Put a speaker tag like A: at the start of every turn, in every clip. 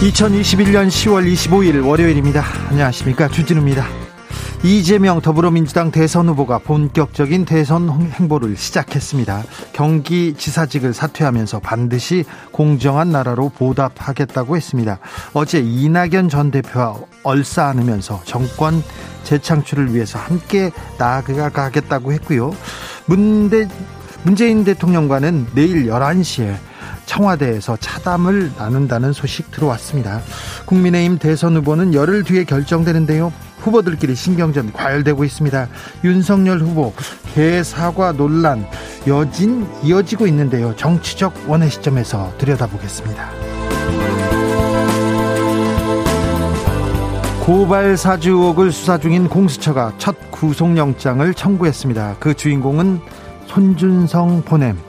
A: 2021년 10월 25일 월요일입니다. 안녕하십니까. 주진우입니다. 이재명 더불어민주당 대선 후보가 본격적인 대선 행보를 시작했습니다. 경기지사직을 사퇴하면서 반드시 공정한 나라로 보답하겠다고 했습니다. 어제 이낙연 전 대표와 얼싸 안으면서 정권 재창출을 위해서 함께 나아가겠다고 했고요. 문대, 문재인 대통령과는 내일 11시에 청와대에서 차담을 나눈다는 소식 들어왔습니다. 국민의힘 대선 후보는 열흘 뒤에 결정되는데요. 후보들끼리 신경전 과열되고 있습니다. 윤석열 후보 개사과 논란 여진 이어지고 있는데요. 정치적 원의 시점에서 들여다보겠습니다. 고발 사주 의혹을 수사 중인 공수처가 첫 구속영장을 청구했습니다. 그 주인공은 손준성 보냄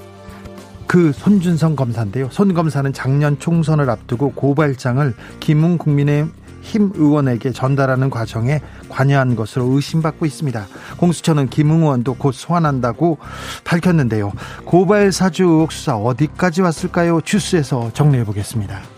A: 그 손준성 검사인데요. 손 검사는 작년 총선을 앞두고 고발장을 김웅 국민의힘 의원에게 전달하는 과정에 관여한 것으로 의심받고 있습니다. 공수처는 김웅 의원도 곧 소환한다고 밝혔는데요. 고발 사주 의혹 수사 어디까지 왔을까요? 주스에서 정리해 보겠습니다.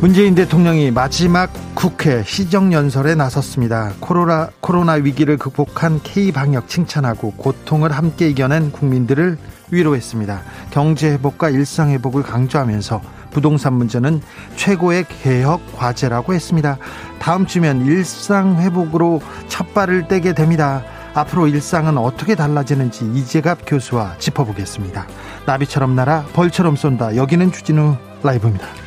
A: 문재인 대통령이 마지막 국회 시정연설에 나섰습니다. 코로나, 코로나 위기를 극복한 K방역 칭찬하고 고통을 함께 이겨낸 국민들을 위로했습니다. 경제회복과 일상회복을 강조하면서 부동산 문제는 최고의 개혁 과제라고 했습니다. 다음 주면 일상회복으로 첫 발을 떼게 됩니다. 앞으로 일상은 어떻게 달라지는지 이재갑 교수와 짚어보겠습니다. 나비처럼 날아 벌처럼 쏜다. 여기는 주진우 라이브입니다.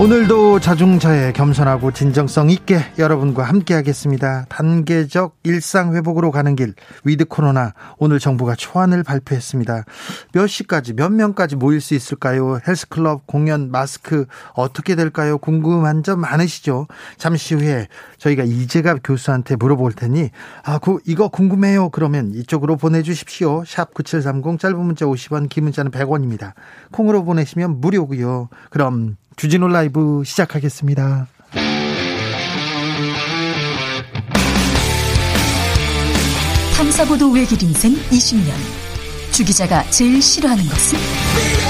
A: 오늘도 자중자애 겸손하고 진정성 있게 여러분과 함께 하겠습니다. 단계적 일상 회복으로 가는 길 위드 코로나 오늘 정부가 초안을 발표했습니다. 몇 시까지 몇 명까지 모일 수 있을까요? 헬스클럽 공연 마스크 어떻게 될까요? 궁금한 점 많으시죠? 잠시 후에 저희가 이재갑 교수한테 물어볼 테니 아, 그 이거 궁금해요. 그러면 이쪽으로 보내 주십시오. 샵 9730 짧은 문자 50원, 긴 문자는 100원입니다. 콩으로 보내시면 무료고요. 그럼 주진우 라이브 시작하겠습니다.
B: 탐사보도 외길 인생 20년. 주 기자가 제일 싫어하는 것은?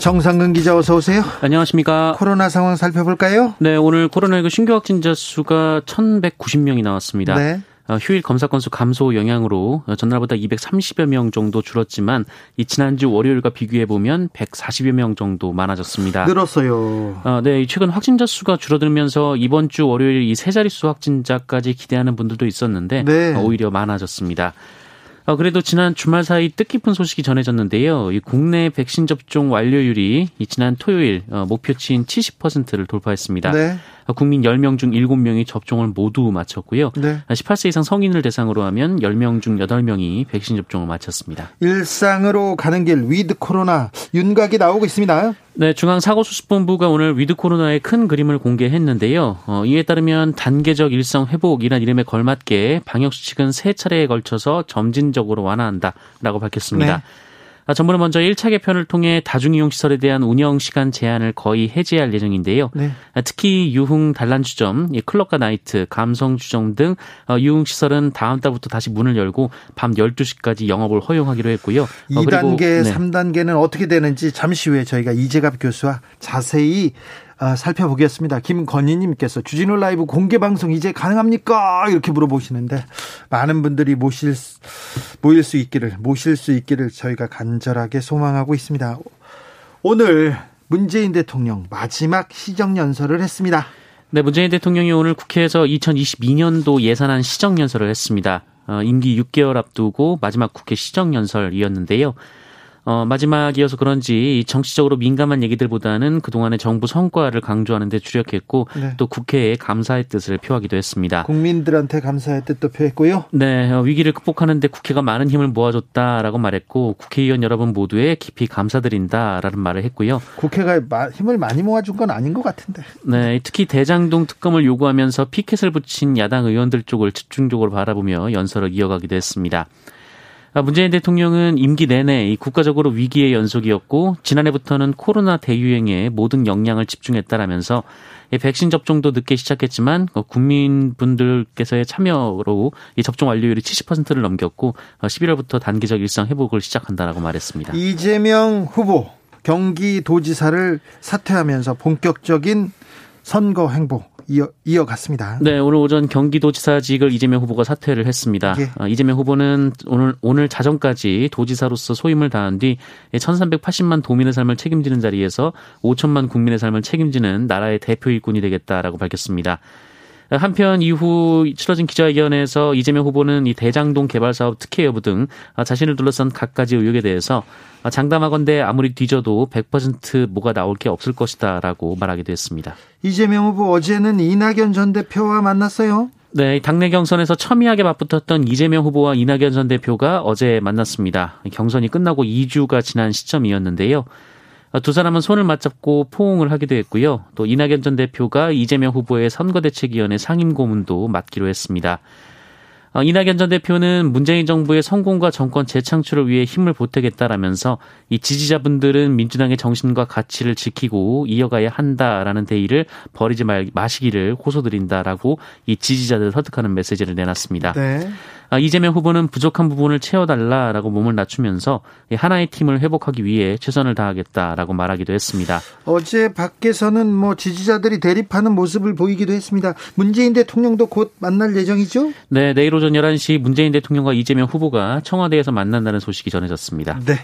A: 정상근 기자 어서 오세요.
C: 안녕하십니까.
A: 코로나 상황 살펴볼까요?
C: 네, 오늘 코로나19 신규 확진자 수가 1,190명이 나왔습니다. 네. 어, 휴일 검사 건수 감소 영향으로 전날보다 230여 명 정도 줄었지만 이 지난주 월요일과 비교해 보면 140여 명 정도 많아졌습니다.
A: 늘었어요.
C: 어, 네, 최근 확진자 수가 줄어들면서 이번 주 월요일 이 세 자릿수 확진자까지 기대하는 분들도 있었는데 네. 오히려 많아졌습니다. 어, 그래도 지난 주말 사이 뜻깊은 소식이 전해졌는데요. 이 국내 백신 접종 완료율이 이 지난 토요일 어, 목표치인 70%를 돌파했습니다. 네. 국민 10명 중 7명이 접종을 모두 마쳤고요. 네. 18세 이상 성인을 대상으로 하면 10명 중 8명이 백신 접종을 마쳤습니다.
A: 일상으로 가는 길 위드 코로나 윤곽이 나오고 있습니다.
C: 네, 중앙사고수습본부가 오늘 위드 코로나의 큰 그림을 공개했는데요. 어, 이에 따르면 단계적 일상 회복이란 이름에 걸맞게 방역 수칙은 세 차례에 걸쳐서 점진적으로 완화한다라고 밝혔습니다. 네. 아, 정부는 먼저 1차 개편을 통해 다중이용 시설에 대한 운영 시간 제한을 거의 해제할 예정인데요. 네. 아, 특히 유흥 단란주점, 클럽과 나이트, 감성주점 등 어, 유흥 시설은 다음 달부터 다시 문을 열고 밤 12시까지 영업을 허용하기로 했고요.
A: 2단계, 어, 네. 3단계는 어떻게 되는지 잠시 후에 저희가 이재갑 교수와 자세히 아, 살펴보겠습니다. 김건희님께서 주진우 라이브 공개 방송 이제 가능합니까? 이렇게 물어보시는데 많은 분들이 모실 모일 수 있기를 모실 수 있기를 저희가 간절하게 소망하고 있습니다. 오늘 문재인 대통령 마지막 시정 연설을 했습니다.
C: 네, 문재인 대통령이 오늘 국회에서 2022년도 예산안 시정 연설을 했습니다. 어, 임기 6개월 앞두고 마지막 국회 시정 연설이었는데요. 어, 마지막이어서 그런지 정치적으로 민감한 얘기들보다는 그동안의 정부 성과를 강조하는 데 주력했고 네. 또 국회에 감사의 뜻을 표하기도 했습니다.
A: 국민들한테 감사의 뜻도 표했고요.
C: 네, 어, 위기를 극복하는 데 국회가 많은 힘을 모아줬다라고 말했고 국회의원 여러분 모두에 깊이 감사드린다라는 말을 했고요.
A: 국회가 힘을 많이 모아준 건 아닌 것 같은데.
C: 네, 특히 대장동 특검을 요구하면서 피켓을 붙인 야당 의원들 쪽을 집중적으로 바라보며 연설을 이어가기도 했습니다. 아, 문재인 대통령은 임기 내내 이 국가적으로 위기의 연속이었고 지난해부터는 코로나 대유행에 모든 역량을 집중했다라면서 백신 접종도 늦게 시작했지만 어, 국민분들께서의 참여로 이 접종 완료율이 70%를 넘겼고 11월부터 어, 단계적 일상 회복을 시작한다라고 말했습니다.
A: 이재명 후보 경기도지사를 사퇴하면서 본격적인 선거 행보 이어, 이어 갔습니다.
C: 네, 오늘 오전 경기도지사직을 이재명 후보가 사퇴를 했습니다. 예. 아, 이재명 후보는 오늘 오늘 자정까지 도지사로서 소임을 다한 뒤 1,380만 도민의 삶을 책임지는 자리에서 5천만 국민의 삶을 책임지는 나라의 대표 일꾼이 되겠다라고 밝혔습니다. 한편 이후 치러진 기자회견에서 이재명 후보는 이 대장동 개발 사업 특혜 여부 등 자신을 둘러싼 갖가지 의혹에 대해서 장담하건대 아무리 뒤져도 100% 뭐가 나올 게 없을 것이다라고 말하기도 했습니다.
A: 이재명 후보 어제는 이낙연 전 대표와 만났어요.
C: 네, 당내 경선에서 첨예하게 맞붙었던 이재명 후보와 이낙연 전 대표가 어제 만났습니다. 경선이 끝나고 2주가 지난 시점이었는데요. 두 사람은 손을 맞잡고 포옹을 하기도 했고요. 또 이낙연 전 대표가 이재명 후보의 선거대책위원회 상임고문도 맡기로 했습니다. 어, 이낙연 전 대표는 문재인 정부의 성공과 정권 재창출을 위해 힘을 보태겠다라면서 이 지지자분들은 민주당의 정신과 가치를 지키고 이어가야 한다라는 대의를 버리지 말, 마시기를 호소드린다라고 이 지지자들을 설득하는 메시지를 내놨습니다. 네. 아, 이재명 후보는 부족한 부분을 채워달라라고 몸을 낮추면서 하나의 팀을 회복하기 위해 최선을 다하겠다라고 말하기도 했습니다.
A: 어제 밖에서는 뭐 지지자들이 대립하는 모습을 보이기도 했습니다. 문재인 대통령도 곧 만날 예정이죠?
C: 네, 내일 오전 11시 문재인 대통령과 이재명 후보가 청와대에서 만난다는 소식이 전해졌습니다.
A: 네.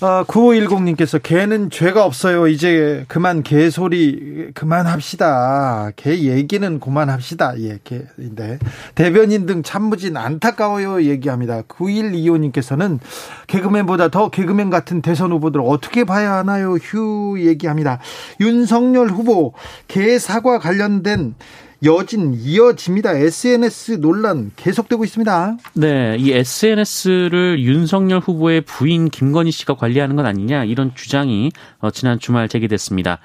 A: 아, 9510님께서 개는 죄가 없어요. 이제 그만 개 소리 그만합시다. 개 얘기는 그만합시다. 예, 개인데. 대변인 등 참무진 안타까워요. 얘기합니다. 9125님께서는 개그맨보다 더 개그맨 같은 대선 후보들 어떻게 봐야 하나요? 휴 얘기합니다. 윤석열 후보 개 사과 관련된 여진 이어집니다. SNS 논란 계속되고 있습니다.
C: 네, 이 SNS를 윤석열 후보의 부인 김건희 씨가 관리하는 건 아니냐 이런 주장이 어, 지난 주말 제기됐습니다.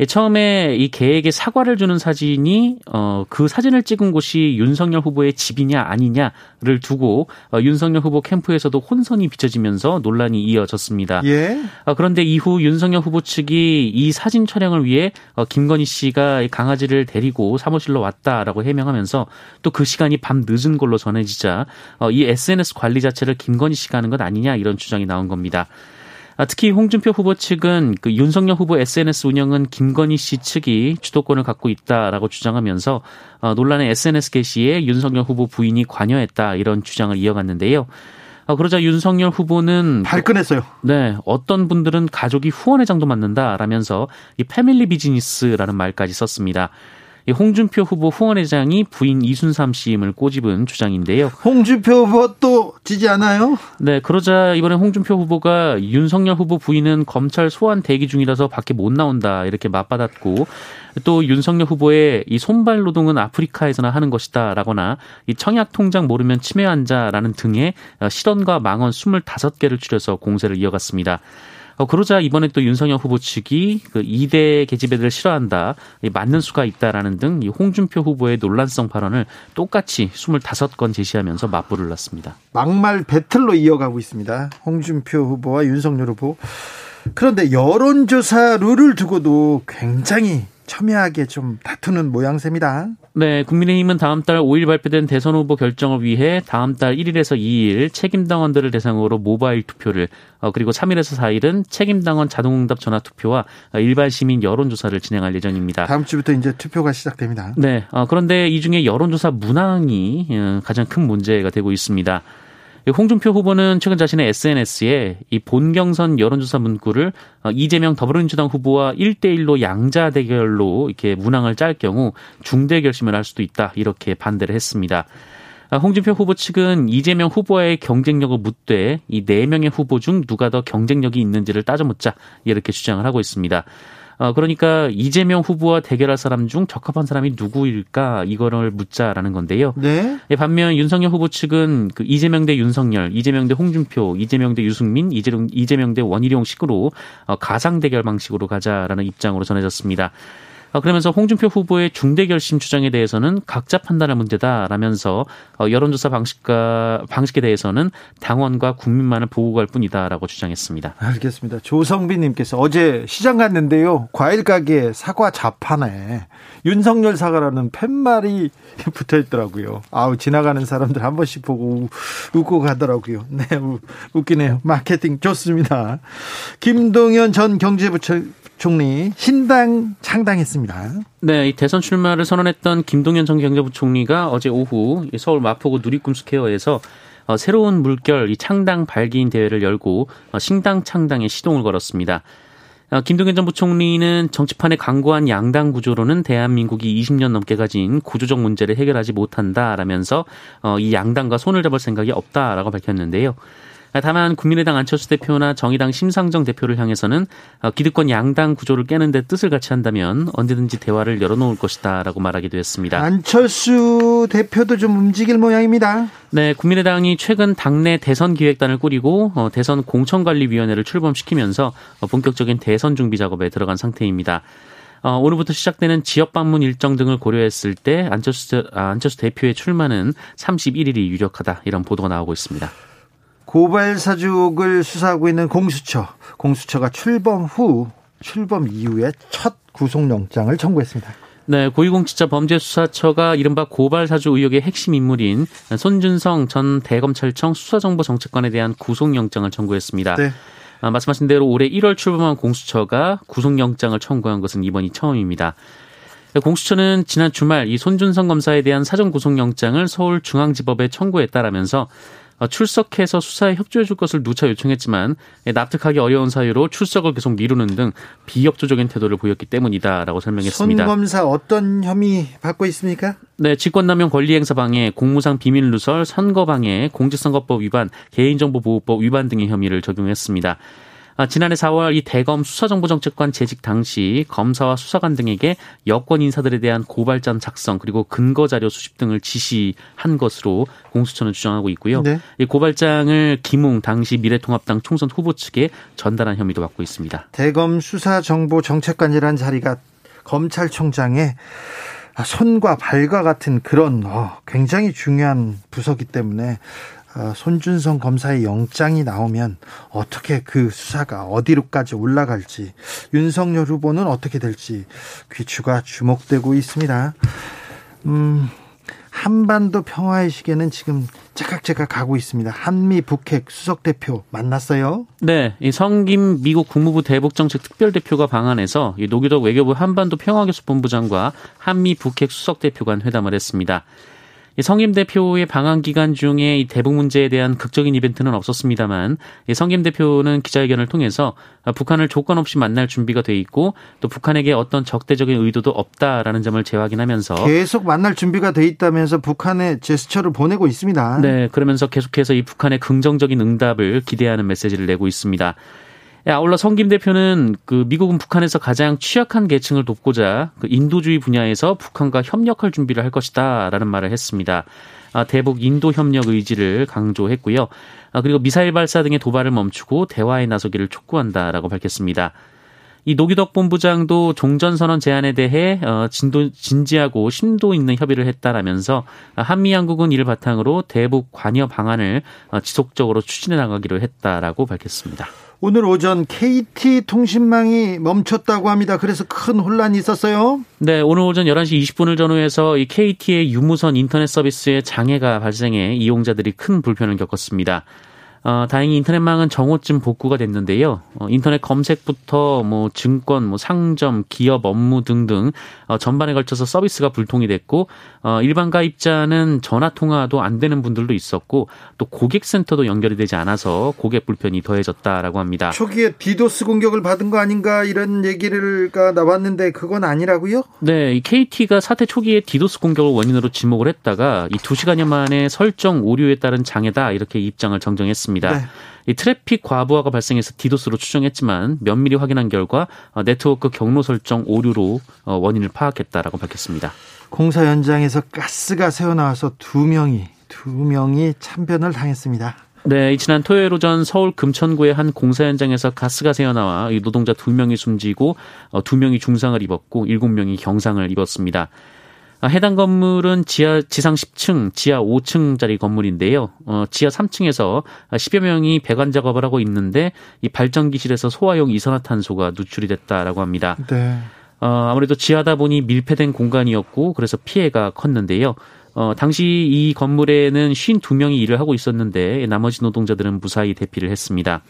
C: 예, 처음에 이 개에게 사과를 주는 사진이 어, 그 사진을 찍은 곳이 윤석열 후보의 집이냐 아니냐를 두고 어, 윤석열 후보 캠프에서도 혼선이 비춰지면서 논란이 이어졌습니다. 예. 어, 그런데 이후 윤석열 후보 측이 이 사진 촬영을 위해 어, 김건희 씨가 강아지를 데리고 사무실로 왔다라고 해명하면서 또 그 시간이 밤 늦은 걸로 전해지자 어, 이 SNS 관리 자체를 김건희 씨가 하는 것 아니냐 이런 주장이 나온 겁니다. 아, 특히 홍준표 후보 측은 그 윤석열 후보 SNS 운영은 김건희 씨 측이 주도권을 갖고 있다라고 주장하면서 어, 논란의 SNS 게시에 윤석열 후보 부인이 관여했다 이런 주장을 이어갔는데요. 어, 그러자 윤석열 후보는
A: 발끈했어요.
C: 네, 어떤 분들은 가족이 후원회장도 맡는다라면서 이 패밀리 비즈니스라는 말까지 썼습니다. 홍준표 후보 후원회장이 부인 이순삼 씨임을 꼬집은 주장인데요.
A: 홍준표 후보 또 지지 않아요?
C: 네, 그러자 이번에 홍준표 후보가 윤석열 후보 부인은 검찰 소환 대기 중이라서 밖에 못 나온다 이렇게 맞받았고 또 윤석열 후보의 이 손발 노동은 아프리카에서나 하는 것이다라거나 이 청약 통장 모르면 치매 환자라는 등의 실언과 망언 25개를 줄여서 공세를 이어갔습니다. 어, 그러자 이번에 또 윤석열 후보 측이 그 2대 계집애들을 싫어한다, 맞는 수가 있다라는 등 이 홍준표 후보의 논란성 발언을 똑같이 25건 제시하면서 맞불을 놨습니다.
A: 막말 배틀로 이어가고 있습니다. 홍준표 후보와 윤석열 후보. 그런데 여론조사 룰을 두고도 굉장히 첨예하게 좀 다투는 모양새입니다.
C: 네, 국민의힘은 다음 달 5일 발표된 대선 후보 결정을 위해 다음 달 1일에서 2일 책임 당원들을 대상으로 모바일 투표를 어, 그리고 3일에서 4일은 책임 당원 자동응답 전화 투표와 일반 시민 여론 조사를 진행할 예정입니다.
A: 다음 주부터 이제 투표가 시작됩니다.
C: 네, 어, 그런데 이 중에 여론 조사 문항이 어, 가장 큰 문제가 되고 있습니다. 홍준표 후보는 최근 자신의 SNS에 이 본경선 여론조사 문구를 어, 이재명 더불어민주당 후보와 1대1로 양자 대결로 이렇게 문항을 짤 경우 중대 결심을 할 수도 있다 이렇게 반대를 했습니다. 아, 홍준표 후보 측은 이재명 후보의 경쟁력을 묻되 이 네 명의 후보 중 누가 더 경쟁력이 있는지를 따져 묻자 이렇게 주장을 하고 있습니다. 어, 그러니까 이재명 후보와 대결할 사람 중 적합한 사람이 누구일까 이거를 묻자라는 건데요.
A: 네.
C: 예, 반면 윤석열 후보 측은 그 이재명 대 윤석열, 이재명 대 홍준표, 이재명 대 유승민, 이재명, 이재명 대 원희룡 식으로 어, 가상 대결 방식으로 가자라는 입장으로 전해졌습니다. 어, 그러면서 홍준표 후보의 중대 결심 주장에 대해서는 각자 판단할 문제다라면서 어, 여론조사 방식과 방식에 대해서는 당원과 국민만을 보고 갈 뿐이다라고 주장했습니다.
A: 알겠습니다. 조성빈님께서 어제 시장 갔는데요. 과일 가게에 사과 자판에 윤석열 사과라는 팻말이 붙어 있더라고요. 아우 지나가는 사람들 한 번씩 보고 웃고 가더라고요. 네, 웃기네요. 마케팅 좋습니다. 김동연 전 경제부처 총리 신당 창당했습니다.
C: 네, 이 대선 출마를 선언했던 김동연 전 경제부총리가 어제 오후 서울 마포구 누리꿈 스퀘어에서 어, 새로운 물결 이 창당 발기인 대회를 열고 어, 신당 창당에 시동을 걸었습니다. 어, 김동연 전 부총리는 정치판에 강고한 양당 구조로는 대한민국이 20년 넘게 가진 구조적 문제를 해결하지 못한다라면서 이 양당과 손을 잡을 생각이 없다라고 밝혔는데요. 다만 국민의당 안철수 대표나 정의당 심상정 대표를 향해서는 어, 기득권 양당 구조를 깨는 데 뜻을 같이 한다면 언제든지 대화를 열어놓을 것이다라고 말하기도 했습니다.
A: 안철수 대표도 좀 움직일 모양입니다.
C: 네, 국민의당이 최근 당내 대선 기획단을 꾸리고 어, 대선 공천관리위원회를 출범시키면서 어, 본격적인 대선 준비 작업에 들어간 상태입니다. 어, 오늘부터 시작되는 지역 방문 일정 등을 고려했을 때 안철수, 아, 안철수 대표의 출마는 31일이 유력하다 이런 보도가 나오고 있습니다.
A: 고발 사주를 수사하고 있는 공수처. 공수처가 출범 후, 출범 이후에 첫 구속영장을 청구했습니다.
C: 네, 고위공직자 범죄수사처가 이른바 고발사주 의혹의 핵심 인물인 손준성 전 대검찰청 수사정보정책관에 대한 구속영장을 청구했습니다. 네. 아, 말씀하신 대로 올해 1월 출범한 공수처가 구속영장을 청구한 것은 이번이 처음입니다. 공수처는 지난 주말 이 손준성 검사에 대한 사전 구속영장을 서울중앙지법에 청구했다라면서 어, 출석해서 수사에 협조해 줄 것을 누차 요청했지만 예, 납득하기 어려운 사유로 출석을 계속 미루는 등 비협조적인 태도를 보였기 때문이다라고 설명했습니다.
A: 손 검사 어떤 혐의 받고 있습니까?
C: 네, 직권남용 권리행사 방해, 공무상 비밀 누설, 선거 방해, 공직선거법 위반, 개인정보보호법 위반 등의 혐의를 적용했습니다. 아, 지난해 4월 이 대검 수사정보정책관 재직 당시 검사와 수사관 등에게 여권 인사들에 대한 고발장 작성 그리고 근거 자료 수집 등을 지시한 것으로 공수처는 주장하고 있고요. 네. 이 고발장을 김웅 당시 미래통합당 총선 후보 측에 전달한 혐의도 받고 있습니다.
A: 대검 수사정보정책관이라는 자리가 검찰총장의 손과 발과 같은 그런 어, 굉장히 중요한 부서기 때문에 어, 손준성 검사의 영장이 나오면 어떻게 그 수사가 어디로까지 올라갈지 윤석열 후보는 어떻게 될지 귀추가 주목되고 있습니다. 음, 한반도 평화의 시계는 지금 째깍째깍 가고 있습니다. 한미 북핵 수석 대표 만났어요?
C: 네, 이 성김 미국 국무부 대북정책 특별 대표가 방한해서 이 노규덕 외교부 한반도 평화교섭본부장과 한미 북핵 수석 대표 간 회담을 했습니다. 성김 대표의 방한 기간 중에 대북 문제에 대한 극적인 이벤트는 없었습니다만 성김 대표는 기자회견을 통해서 북한을 조건 없이 만날 준비가 돼 있고 또 북한에게 어떤 적대적인 의도도 없다라는 점을 재확인하면서
A: 계속 만날 준비가 돼 있다면서 북한에 제스처를 보내고 있습니다.
C: 네, 그러면서 계속해서 이 북한의 긍정적인 응답을 기대하는 메시지를 내고 있습니다. 예, 아울러 성김 대표는 그 미국은 북한에서 가장 취약한 계층을 돕고자 그 인도주의 분야에서 북한과 협력할 준비를 할 것이다라는 말을 했습니다. 아, 대북 인도 협력 의지를 강조했고요. 아, 그리고 미사일 발사 등의 도발을 멈추고 대화에 나서기를 촉구한다라고 밝혔습니다. 이 노기덕 본부장도 종전선언 제안에 대해 어, 진도, 진지하고 심도 있는 협의를 했다라면서 한미 양국은 이를 바탕으로 대북 관여 방안을 어, 지속적으로 추진해 나가기로 했다라고 밝혔습니다.
A: 오늘 오전 KT 통신망이 멈췄다고 합니다. 그래서 큰 혼란이 있었어요.
C: 네, 오늘 오전 11시 20분을 전후해서 이 KT의 유무선 인터넷 서비스에 장애가 발생해 이용자들이 큰 불편을 겪었습니다. 어, 다행히 인터넷망은 정오쯤 복구가 됐는데요. 어, 인터넷 검색부터 뭐 증권, 뭐 상점, 기업 업무 등등 어, 전반에 걸쳐서 서비스가 불통이 됐고 어, 일반 가입자는 전화 통화도 안 되는 분들도 있었고 또 고객센터도 연결이 되지 않아서 고객 불편이 더해졌다라고 합니다.
A: 초기에 디도스 공격을 받은 거 아닌가 이런 얘기가 나왔는데 그건 아니라고요?
C: 네, 이 KT가 사태 초기에 디도스 공격을 원인으로 지목을 했다가 이 2시간여 만에 설정 오류에 따른 장애다 이렇게 입장을 정정했습니다. 있습니다. 네. 이 트래픽 과부하가 발생해서 디도스로 추정했지만 면밀히 확인한 결과 어, 네트워크 경로 설정 오류로 어, 원인을 파악했다라고 밝혔습니다.
A: 공사 현장에서 가스가 새어나와서 두 명이 두 명이 참변을 당했습니다.
C: 네, 지난 토요일 오전 서울 금천구의 한 공사 현장에서 가스가 새어나와 노동자 두 명이 숨지고 어, 두 명이 중상을 입었고 일곱 명이 경상을 입었습니다. 아, 해당 건물은 지하 지상 10층, 지하 5층짜리 건물인데요. 어, 지하 3층에서 10여 명이 배관 작업을 하고 있는데 이 발전기실에서 소화용 이산화탄소가 누출이 됐다라고 합니다. 네. 어, 아무래도 지하다 보니 밀폐된 공간이었고 그래서 피해가 컸는데요. 어, 당시 이 건물에는 52명이 일을 하고 있었는데 나머지 노동자들은 무사히 대피를 했습니다.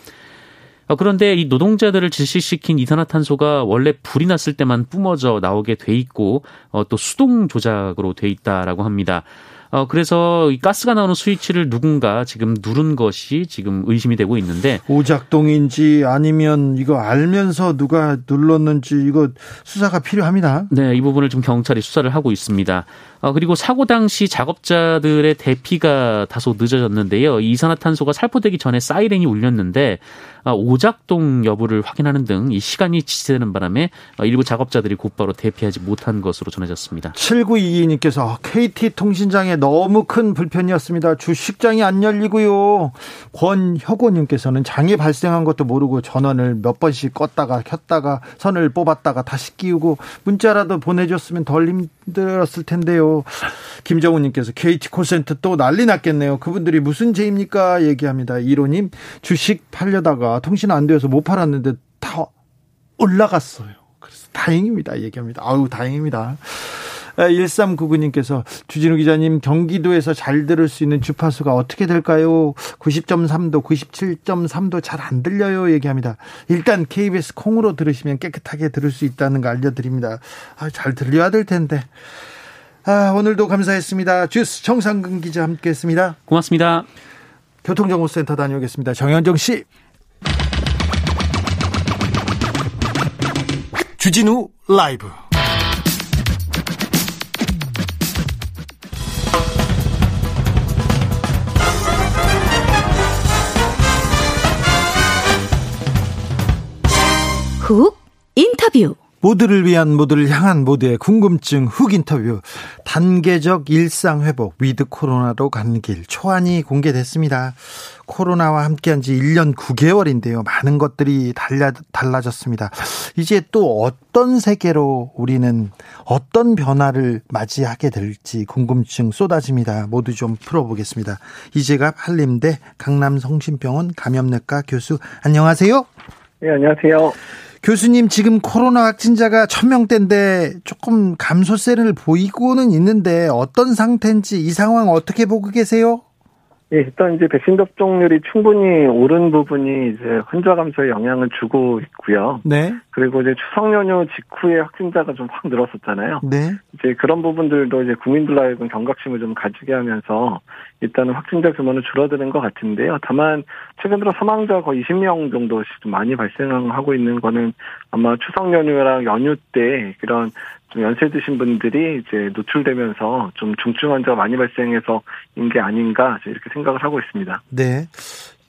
C: 어, 그런데 이 노동자들을 질식시킨 이산화탄소가 원래 불이 났을 때만 뿜어져 나오게 돼 있고 어, 또 수동 조작으로 돼 있다라고 합니다. 어, 그래서 이 가스가 나오는 스위치를 누군가 지금 누른 것이 지금 의심이 되고 있는데
A: 오작동인지 아니면 이거 알면서 누가 눌렀는지 이거 수사가 필요합니다.
C: 네, 이 부분을 좀 경찰이 수사를 하고 있습니다. 어, 그리고 사고 당시 작업자들의 대피가 다소 늦어졌는데요. 이산화탄소가 살포되기 전에 사이렌이 울렸는데 어, 오작동 여부를 확인하는 등 이 시간이 지체되는 바람에 어, 일부 작업자들이 곧바로 대피하지 못한 것으로 전해졌습니다.
A: 7922님께서 KT 통신장에 너무 큰 불편이었습니다. 주식장이 안 열리고요. 권혁호님께서는 장애 발생한 것도 모르고 전원을 몇 번씩 껐다가 켰다가 선을 뽑았다가 다시 끼우고 문자라도 보내줬으면 덜 힘들었을 텐데요. 김정우님께서 KT 콜센터 또 난리 났겠네요. 그분들이 무슨 죄입니까? 얘기합니다. 이로님 주식 팔려다가 통신 안 되어서 못 팔았는데 다 올라갔어요. 그래서 다행입니다. 얘기합니다. 아우 다행입니다. 1399님께서 주진우 기자님 경기도에서 잘 들을 수 있는 주파수가 어떻게 될까요? 90.3도, 97.3도 잘 안 들려요. 얘기합니다. 일단 KBS 콩으로 들으시면 깨끗하게 들을 수 있다는 거 알려드립니다. 아, 잘 들려야 될 텐데. 아, 오늘도 감사했습니다. 주스 정상근 기자 함께 했습니다.
C: 고맙습니다.
A: 교통정보센터 다녀오겠습니다. 정현정 씨. 주진우 라이브.
B: 훅 인터뷰
A: 모두를 위한 모두를 향한 모두의 궁금증 훅 인터뷰 단계적 일상 회복 위드 코로나로 가는 길 초안이 공개됐습니다. 코로나와 함께한 지 1년 9개월인데요. 많은 것들이 달라, 달라졌습니다. 이제 또 어떤 세계로 우리는 어떤 변화를 맞이하게 될지 궁금증 쏟아집니다. 모두 좀 풀어보겠습니다. 이재갑 한림대 강남성심병원 감염내과 교수 안녕하세요.
D: 네, 안녕하세요.
A: 교수님 지금 코로나 확진자가 천명대인데 조금 감소세를 보이고는 있는데 어떤 상태인지 이 상황 어떻게 보고 계세요?
D: 예, 일단 이제 백신 접종률이 충분히 오른 부분이 이제 환자 감소에 영향을 주고 있고요. 네. 그리고 이제 추석 연휴 직후에 확진자가 좀 확 늘었었잖아요. 네. 이제 그런 부분들도 이제 국민들 하여금 경각심을 좀 가지게 하면서 일단은 확진자 규모는 줄어드는 것 같은데요. 다만 최근 들어 사망자 거의 20명 정도씩 좀 많이 발생하고 있는 거는 아마 추석 연휴랑 연휴 때 그런 좀 연세 드신 분들이 이제 노출되면서 좀 중증 환자가 많이 발생해서 인 게 아닌가 이렇게 생각을 하고 있습니다.
A: 네.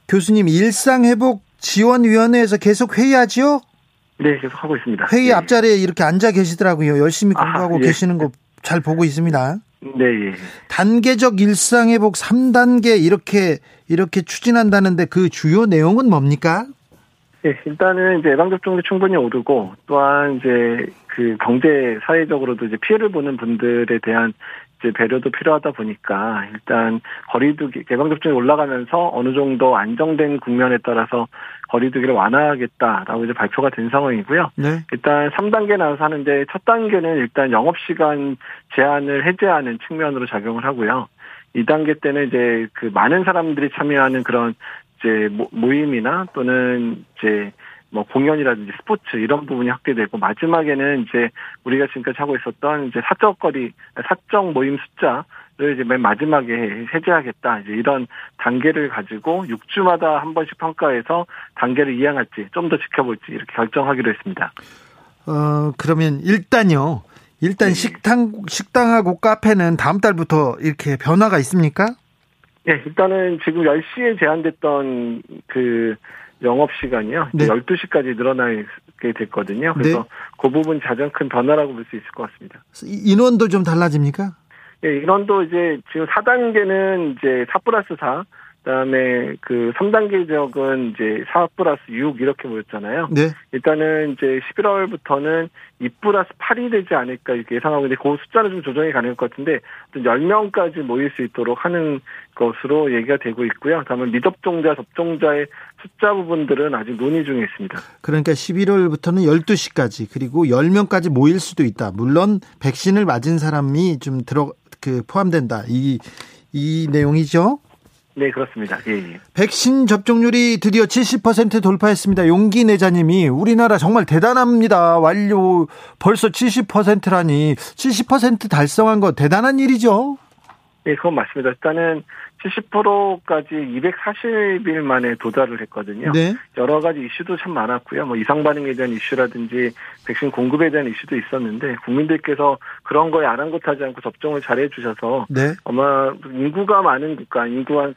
A: 교수님 일상 회복 지원 위원회에서 계속 회의하죠?
D: 네, 계속 하고 있습니다.
A: 회의
D: 네.
A: 앞자리에 이렇게 앉아 계시더라고요. 열심히 공부하고 아, 예. 계시는 거 잘 보고 있습니다.
D: 네, 예.
A: 단계적 일상 회복 3단계 이렇게 이렇게 추진한다는데 그 주요 내용은 뭡니까?
D: 예, 일단은 이제 예방접종률이 충분히 오르고 또한 이제 그 경제 사회적으로도 이제 피해를 보는 분들에 대한 이제 배려도 필요하다 보니까 일단 거리두기 개방 접종이 올라가면서 어느 정도 안정된 국면에 따라서 거리두기를 완화하겠다라고 이제 발표가 된 상황이고요. 네. 일단 3단계 나와서 하는데 첫 단계는 일단 영업 시간 제한을 해제하는 측면으로 작용을 하고요. 2단계 때는 이제 그 많은 사람들이 참여하는 그런 이제 모임이나 또는 이제 뭐 공연이라든지 스포츠 이런 부분이 확대되고 마지막에는 이제 우리가 지금까지 하고 있었던 이제 사적 거리 사적 모임 숫자를 이제 맨 마지막에 해제하겠다 이제 이런 단계를 가지고 6주마다 한 번씩 평가해서 단계를 이행할지 좀 더 지켜볼지 이렇게 결정하기로 했습니다.
A: 어 그러면 일단요. 일단 네. 식당 식당하고 카페는 다음 달부터 이렇게 변화가 있습니까?
D: 네, 일단은 지금 10시에 제한됐던 그 영업 시간이요. 네. 12시까지 늘어나게 됐거든요. 그래서 네. 그 부분 가장 큰 변화라고 볼 수 있을 것 같습니다.
A: 인원도 좀 달라집니까?
D: 예, 인원도 이제 지금 4단계는 이제 4 플러스 4, 그다음에 그 3단계 지역은 이제 4 플러스 6 이렇게 모였잖아요. 네. 일단은 이제 11월부터는 2 플러스 8이 되지 않을까 이렇게 예상하고 있는데 그 숫자는 좀 조정이 가능할 것 같은데 10명까지 모일 수 있도록 하는 것으로 얘기가 되고 있고요. 다음에 미접종자, 접종자의 숫자 부분들은 아직 논의 중에 있습니다.
A: 그러니까 11월부터는 12시까지 그리고 10명까지 모일 수도 있다. 물론 백신을 맞은 사람이 좀 들어 그 포함된다. 이 이 내용이죠.
D: 네, 그렇습니다. 예, 예.
A: 백신 접종률이 드디어 70% 돌파했습니다. 용기 내자님이 우리나라 정말 대단합니다. 완료 벌써 70%라니 70% 달성한 거 대단한 일이죠.
D: 네, 그건 맞습니다. 일단은 70%까지 240일 만에 도달을 했거든요. 네. 여러 가지 이슈도 참 많았고요. 뭐 이상 반응에 대한 이슈라든지 백신 공급에 대한 이슈도 있었는데 국민들께서 그런 거에 아랑곳하지 않고 접종을 잘해 주셔서 네. 아마 인구가 많은 국가, 인구가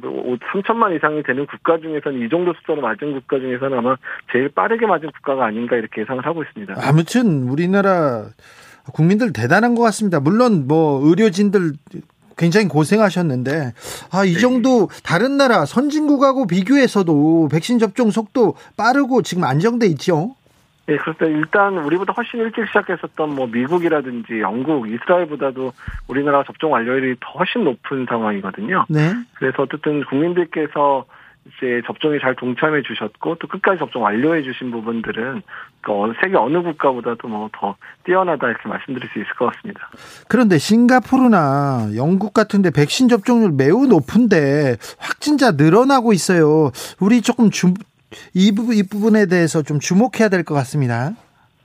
D: 3천만 뭐 이상이 되는 국가 중에서는 이 정도 숫자로 맞은 국가 중에서는 아마 제일 빠르게 맞은 국가가 아닌가 이렇게 예상을 하고 있습니다.
A: 아무튼 우리나라 국민들 대단한 것 같습니다. 물론 뭐 의료진들 굉장히 고생하셨는데 아이 네. 정도 다른 나라 선진국하고 비교해서도 백신 접종 속도 빠르고 지금 안정돼 있죠.
D: 네, 그렇습니다. 일단 우리보다 훨씬 일찍 시작했었던 뭐 미국이라든지 영국, 이스라엘보다도 우리나라 접종 완료율이 더 훨씬 높은 상황이거든요. 네. 그래서 어쨌든 국민들께서 이제 접종에 잘 동참해 주셨고 또 끝까지 접종 완료해 주신 부분들은 그 세계 어느 국가보다도 뭐 더 뛰어나다 이렇게 말씀드릴 수 있을 것 같습니다.
A: 그런데 싱가포르나 영국 같은데 백신 접종률 매우 높은데 확진자 늘어나고 있어요. 우리 조금 주, 이, 부분, 이 부분에 대해서 좀 주목해야 될 것 같습니다.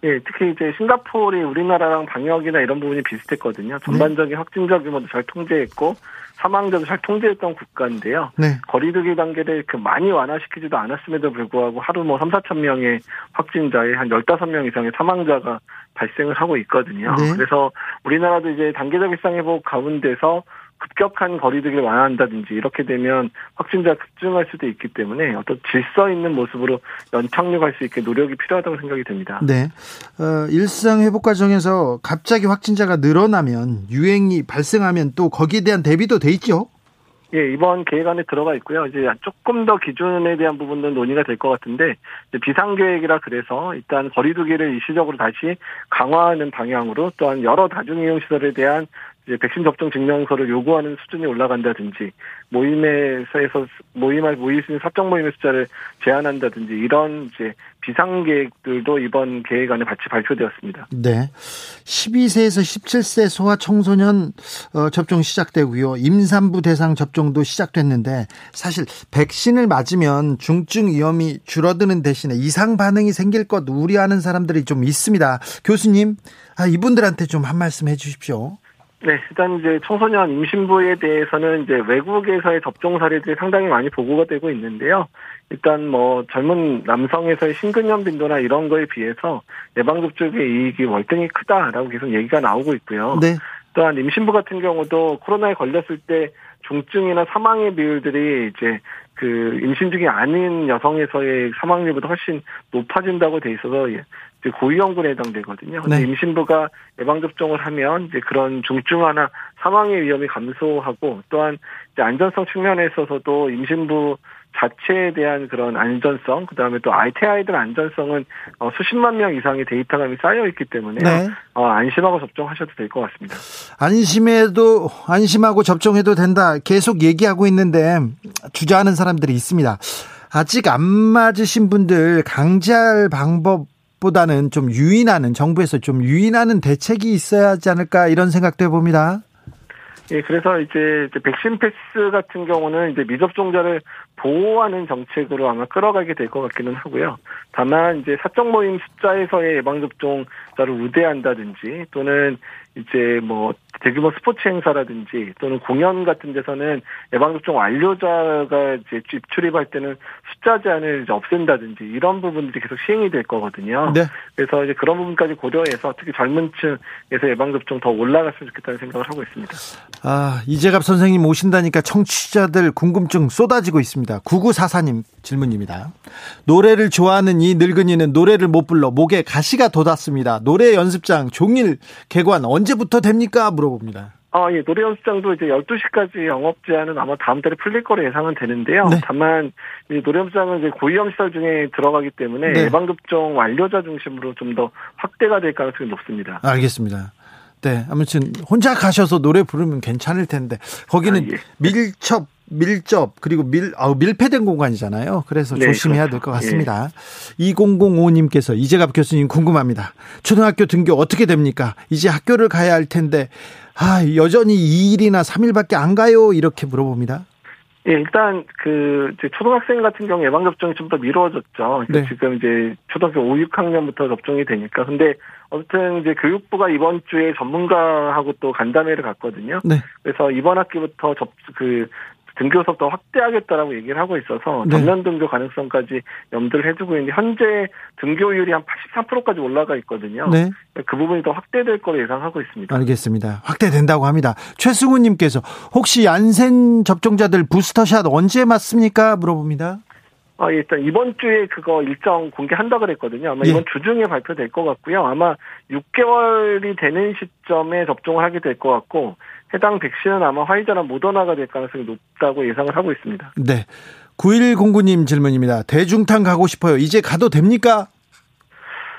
D: 예, 특히 이제 싱가포르이 우리나라랑 방역이나 이런 부분이 비슷했거든요. 전반적인 네. 확진자 규모도 잘 통제했고 사망자도 잘 통제했던 국가인데요. 네. 거리두기 단계를 그 많이 완화시키지도 않았음에도 불구하고 하루 뭐 3, 4천 명의 확진자에 한 15명 이상의 사망자가 발생을 하고 있거든요. 네. 그래서 우리나라도 이제 단계적 일상회복 가운데서 급격한 거리두기를 완화한다든지 이렇게 되면 확진자 급증할 수도 있기 때문에 어떤 질서 있는 모습으로 연착륙할 수 있게 노력이 필요하다고 생각이 됩니다.
A: 네. 어, 일상 회복 과정에서 갑자기 확진자가 늘어나면 유행이 발생하면 또 거기에 대한 대비도 돼 있죠?
D: 예, 이번 계획안에 들어가 있고요. 이제 조금 더 기준에 대한 부분도 논의가 될 것 같은데 비상 계획이라 그래서 일단 거리두기를 일시적으로 다시 강화하는 방향으로 또한 여러 다중이용 시설에 대한 이제 백신 접종 증명서를 요구하는 수준이 올라간다든지 모임에서 모임할 모일 수 있는 사적 모임의 숫자를 제한한다든지 이런 이제 비상 계획들도 이번 계획안에 같이 발표되었습니다.
A: 네. 12세에서 17세 소아 청소년 어, 접종 시작되고요. 임산부 대상 접종도 시작됐는데 사실 백신을 맞으면 중증 위험이 줄어드는 대신에 이상 반응이 생길 것 우려하는 사람들이 좀 있습니다. 교수님, 아, 이분들한테 좀 한 말씀 해 주십시오.
D: 네, 일단 이제 청소년 임신부에 대해서는 이제 외국에서의 접종 사례들이 상당히 많이 보고가 되고 있는데요. 일단 뭐 젊은 남성에서의 심근염 빈도나 이런 거에 비해서 예방접종의 이익이 월등히 크다라고 계속 얘기가 나오고 있고요. 네. 또한 임신부 같은 경우도 코로나에 걸렸을 때 중증이나 사망의 비율들이 이제 그 임신 중이 아닌 여성에서의 사망률보다 훨씬 높아진다고 돼 있어서 고위험군에 해당되거든요. 근데 네. 임신부가 예방접종을 하면 이제 그런 중증화나 사망의 위험이 감소하고 또한 이제 안전성 측면에 있어서도 임신부 자체에 대한 그런 안전성, 그 다음에 또 ITI들 안전성은 어, 수십만 명 이상의 데이터가 쌓여 있기 때문에 네. 어, 안심하고 접종하셔도 될 것 같습니다.
A: 안심해도 안심하고 접종해도 된다. 계속 얘기하고 있는데 주저하는 사람들이 있습니다. 아직 안 맞으신 분들 강제할 방법 보다는 좀 유인하는 정부에서 좀 유인하는 대책이 있어야 하지 않을까 이런 생각도 해봅니다.
D: 예, 그래서 이제 백신 패스 같은 경우는 이제 미접종자를 보호하는 정책으로 아마 끌어가게 될 것 같기는 하고요. 다만 이제 사적 모임 숫자에서의 예방접종자를 우대한다든지 또는 이제 뭐 대규모 스포츠 행사라든지 또는 공연 같은 데서는 예방접종 완료자가 이제 출입할 때는 숫자 제한을 이제 없앤다든지 이런 부분들이 계속 시행이 될 거거든요. 네. 그래서 이제 그런 부분까지 고려해서 특히 젊은 층에서 예방접종 더 올라갔으면 좋겠다는 생각을 하고 있습니다.
A: 아, 이재갑 선생님 오신다니까 청취자들 궁금증 쏟아지고 있습니다. 9944님 질문입니다. 노래를 좋아하는 이 늙은이는 노래를 못 불러 목에 가시가 돋았습니다. 노래 연습장 종일 개관 언제부터 됩니까? 물어 봅니다.
D: 아, 예, 노래 연습장도 이제 12시까지 영업 제한은 아마 다음 달에 풀릴 거로 예상은 되는데요. 네. 다만, 이 노래 연습장은 이제 고위험 시설 중에 들어가기 때문에 네. 예방접종 완료자 중심으로 좀 더 확대가 될 가능성이 높습니다.
A: 알겠습니다. 네, 아무튼 혼자 가셔서 노래 부르면 괜찮을 텐데 거기는 아, 예. 밀접 밀접 그리고 밀 아우 밀폐된 공간이잖아요. 그래서 네, 조심해야 그렇죠. 될것 같습니다. 예. 2005님께서 이재갑 교수님 궁금합니다. 초등학교 등교 어떻게 됩니까? 이제 학교를 가야 할 텐데 아, 여전히 2일이나 3일밖에 안 가요. 이렇게 물어봅니다.
D: 예, 일단 그 이제 초등학생 같은 경우 예방 접종이 좀 더 미뤄졌죠. 네. 지금 이제 초등학교 5, 6학년부터 접종이 되니까. 근데 어쨌든 이제 교육부가 이번 주에 전문가하고 또 간담회를 갔거든요. 네. 그래서 이번 학기부터 접 그 등교석 더 확대하겠다라고 얘기를 하고 있어서 네. 전면 등교 가능성까지 염두를 해두고 있는데 현재 등교율이 한 83%까지 올라가 있거든요. 네. 그 부분이 더 확대될 거로 예상하고 있습니다.
A: 알겠습니다. 확대된다고 합니다. 최승우님께서 혹시 얀센 접종자들 부스터샷 언제 맞습니까? 물어봅니다.
D: 아, 일단 이번 주에 그거 일정 공개한다 그랬거든요. 아마 예. 이번 주 중에 발표될 것 같고요. 아마 6개월이 되는 시점에 접종을 하게 될 것 같고 해당 백신은 아마 화이자나 모더나가 될 가능성이 높다고 예상을 하고 있습니다.
A: 네. 9109님 질문입니다. 대중탕 가고 싶어요. 이제 가도 됩니까?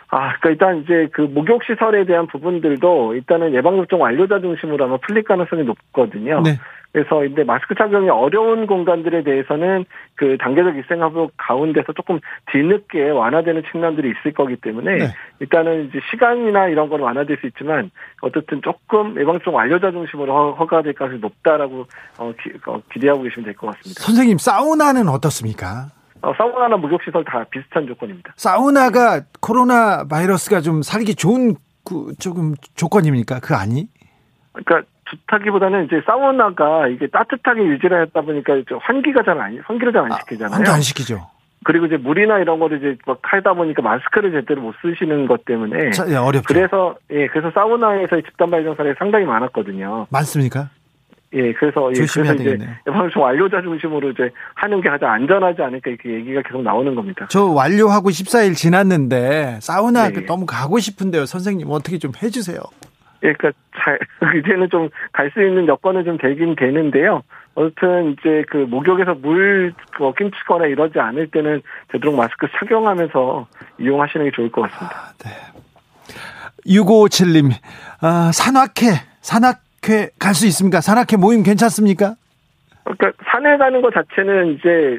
D: 아, 그러니까 일단 이제 그 목욕 시설에 대한 부분들도 일단은 예방 접종 완료자 중심으로 아마 풀릴 가능성이 높거든요. 네. 그래서 이제 마스크 착용이 어려운 공간들에 대해서는 그 단계적 일생활복 가운데서 조금 뒤늦게 완화되는 측면들이 있을 거기 때문에 네. 일단은 이제 시간이나 이런 건 완화될 수 있지만 어쨌든 조금 예방종 완료자 중심으로 허가될 가능성이 높다라고 어, 기, 어, 기대하고 계시면 될 것 같습니다.
A: 선생님 사우나는 어떻습니까?
D: 어, 사우나나 목욕시설 다 비슷한 조건입니다.
A: 사우나가 코로나 바이러스가 좀 살기 좋은 그 조금 조건입니까? 그 아니?
D: 그러니까 좋다기보다는 이제 사우나가 이게 따뜻하게 유지를 했다 보니까 환기가 잘 안, 환기를 잘 안 시키잖아요.
A: 환기 안 시키죠.
D: 그리고 이제 물이나 이런 거를 이제 막 하다 보니까 마스크를 제대로 못 쓰시는 것 때문에.
A: 자, 예, 어렵죠.
D: 그래서, 예, 그래서 사우나에서 집단 발병 사례 상당히 많았거든요.
A: 많습니까?
D: 예, 그래서, 예, 그래서 이제 예방종 완료자 중심으로 이제 하는 게 가장 안전하지 않을까 이렇게 얘기가 계속 나오는 겁니다.
A: 저 완료하고 14일 지났는데 사우나 네. 너무 가고 싶은데요. 선생님 어떻게 좀 해주세요.
D: 예, 그러니까 잘 이제는 좀 갈 수 있는 여건은 좀 되긴 되는데요. 어쨌든 이제 그 목욕에서 물 낀치거나 이러지 않을 때는 되도록 마스크 착용하면서 이용하시는 게 좋을 것 같습니다. 아, 네.
A: 6557님, 아, 산악회, 산악회 갈 수 있습니까? 산악회 모임 괜찮습니까?
D: 그러니까 산에 가는 것 자체는 이제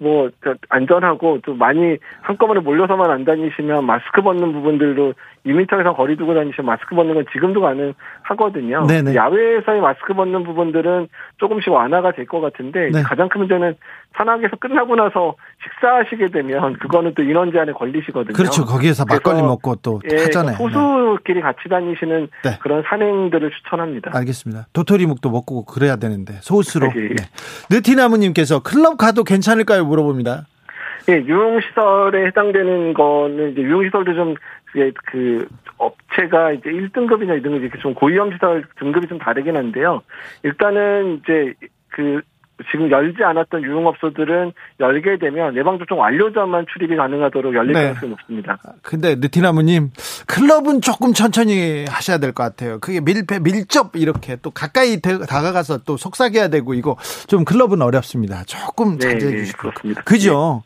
D: 뭐 안전하고 또 많이 한꺼번에 몰려서만 안 다니시면 마스크 벗는 부분들도 2미터 이상 거리 두고 다니시면 마스크 벗는 건 지금도 가능하거든요. 네네. 야외에서의 마스크 벗는 부분들은 조금씩 완화가 될 것 같은데 네. 가장 큰 문제는 산악에서 끝나고 나서 식사하시게 되면 그거는 또 인원 제한에 걸리시거든요.
A: 그렇죠. 거기에서 막걸리 먹고 또 예, 하잖아요.
D: 소수끼리 네. 같이 다니시는 네. 그런 산행들을 추천합니다.
A: 알겠습니다. 도토리묵도 먹고 그래야 되는데 소수로. 예. 네. 느티나무님께서 클럽 가도 괜찮을까요? 물어봅니다.
D: 예, 유흥시설에 해당되는 거는 이제 유흥시설도 좀, 예, 그, 업체가 이제 1등급이나 2등급 이렇게 좀 고위험시설 등급이 좀 다르긴 한데요. 일단은 이제 그 지금 열지 않았던 유흥업소들은 열게 되면 예방접종 완료자만 출입이 가능하도록 열릴 네. 가능성이 높습니다.
A: 근데 느티나무님 클럽은 조금 천천히 하셔야 될 것 같아요. 그게 밀폐 밀접 이렇게 또 가까이 다가가서 또 속삭여야 되고 이거 좀 클럽은 어렵습니다. 조금 네, 자제해 네, 주시고 그렇습니다. 그죠?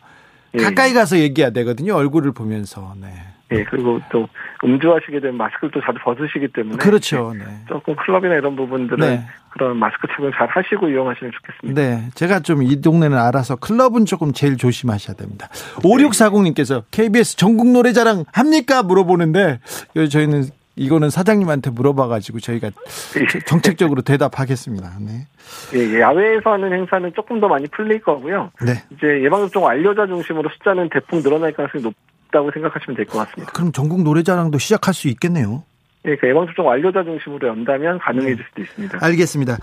A: 네. 가까이 가서 얘기해야 되거든요. 얼굴을 보면서. 네.
D: 예, 그리고 또 음주하시게 되면 마스크를 또 자주 벗으시기 때문에
A: 그렇죠. 네.
D: 조금 클럽이나 이런 부분들은 네. 그런 마스크 착용 잘 하시고 이용하시면 좋겠습니다.
A: 네, 제가 좀 이 동네는 알아서 클럽은 조금 제일 조심하셔야 됩니다. 5640님께서 KBS 전국 노래자랑 합니까 물어보는데 저희는 이거는 사장님한테 물어봐가지고 저희가 정책적으로 대답하겠습니다. 네.
D: 예, 야외에서 하는 행사는 조금 더 많이 풀릴 거고요. 네. 이제 예방접종 완료자 중심으로 숫자는 대폭 늘어날 가능성이 높. 있다고 생각하시면 될 것 같습니다.
A: 그럼 전국 노래자랑도 시작할 수 있겠네요.
D: 네, 그 예방접종 완료자 중심으로 연다면 가능해질 네. 수도 있습니다.
A: 알겠습니다.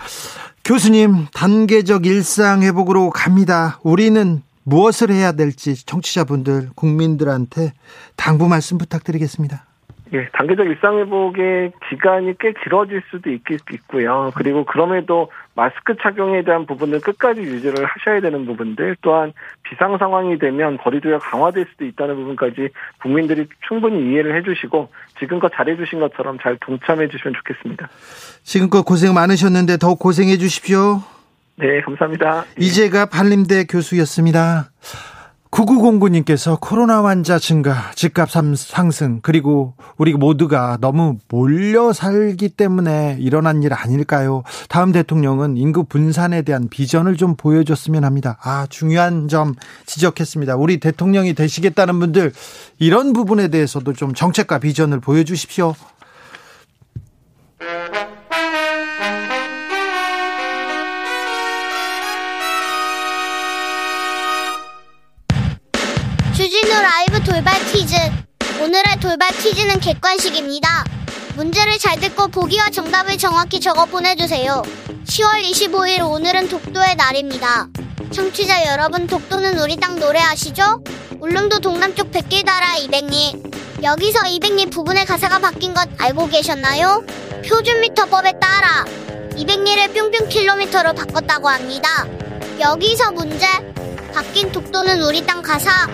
A: 교수님, 단계적 일상 회복으로 갑니다. 우리는 무엇을 해야 될지 청취자분들, 국민들한테 당부 말씀 부탁드리겠습니다.
D: 예, 단계적 일상회복의 기간이 꽤 길어질 수도 있, 있고요. 그리고 그럼에도 마스크 착용에 대한 부분은 끝까지 유지를 하셔야 되는 부분들 또한 비상 상황이 되면 거리두기가 강화될 수도 있다는 부분까지 국민들이 충분히 이해를 해주시고 지금껏 잘해주신 것처럼 잘 동참해 주시면 좋겠습니다.
A: 지금껏 고생 많으셨는데 더 고생해 주십시오.
D: 네, 감사합니다.
A: 이제가 발림대 교수였습니다. 9909님께서 코로나 환자 증가, 집값 상승, 그리고 우리 모두가 너무 몰려 살기 때문에 일어난 일 아닐까요? 다음 대통령은 인구 분산에 대한 비전을 좀 보여줬으면 합니다. 아, 중요한 점 지적했습니다. 우리 대통령이 되시겠다는 분들, 이런 부분에 대해서도 좀 정책과 비전을 보여주십시오.
E: 돌발 퀴즈. 오늘의 돌발 퀴즈는 객관식입니다. 문제를 잘 듣고 보기와 정답을 정확히 적어 보내주세요. 10월 25일 오늘은 독도의 날입니다. 청취자 여러분 독도는 우리 땅 노래 아시죠? 울릉도 동남쪽 백길 따라 200리. 여기서 200리 부분의 가사가 바뀐 것 알고 계셨나요? 표준미터법에 따라 200리를 뿅뿅 킬로미터로 바꿨다고 합니다. 여기서 문제. 바뀐 독도는 우리 땅 가사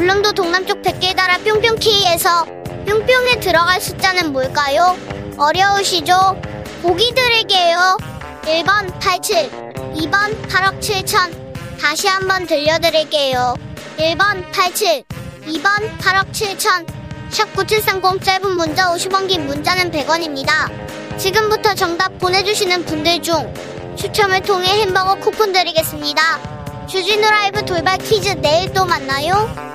E: 울릉도 동남쪽 백길 따라 뿅뿅키에서 뿅뿅에 들어갈 숫자는 뭘까요? 어려우시죠? 보기 드릴게요. 1번 87, 2번 8억 7천. 다시 한번 들려드릴게요. 1번 87, 2번 8억 7천. 샵 9730 짧은 문자 50원 긴 문자는 100원입니다. 지금부터 정답 보내주시는 분들 중 추첨을 통해 햄버거 쿠폰 드리겠습니다. 주진우 라이브 돌발 퀴즈 내일 또 만나요.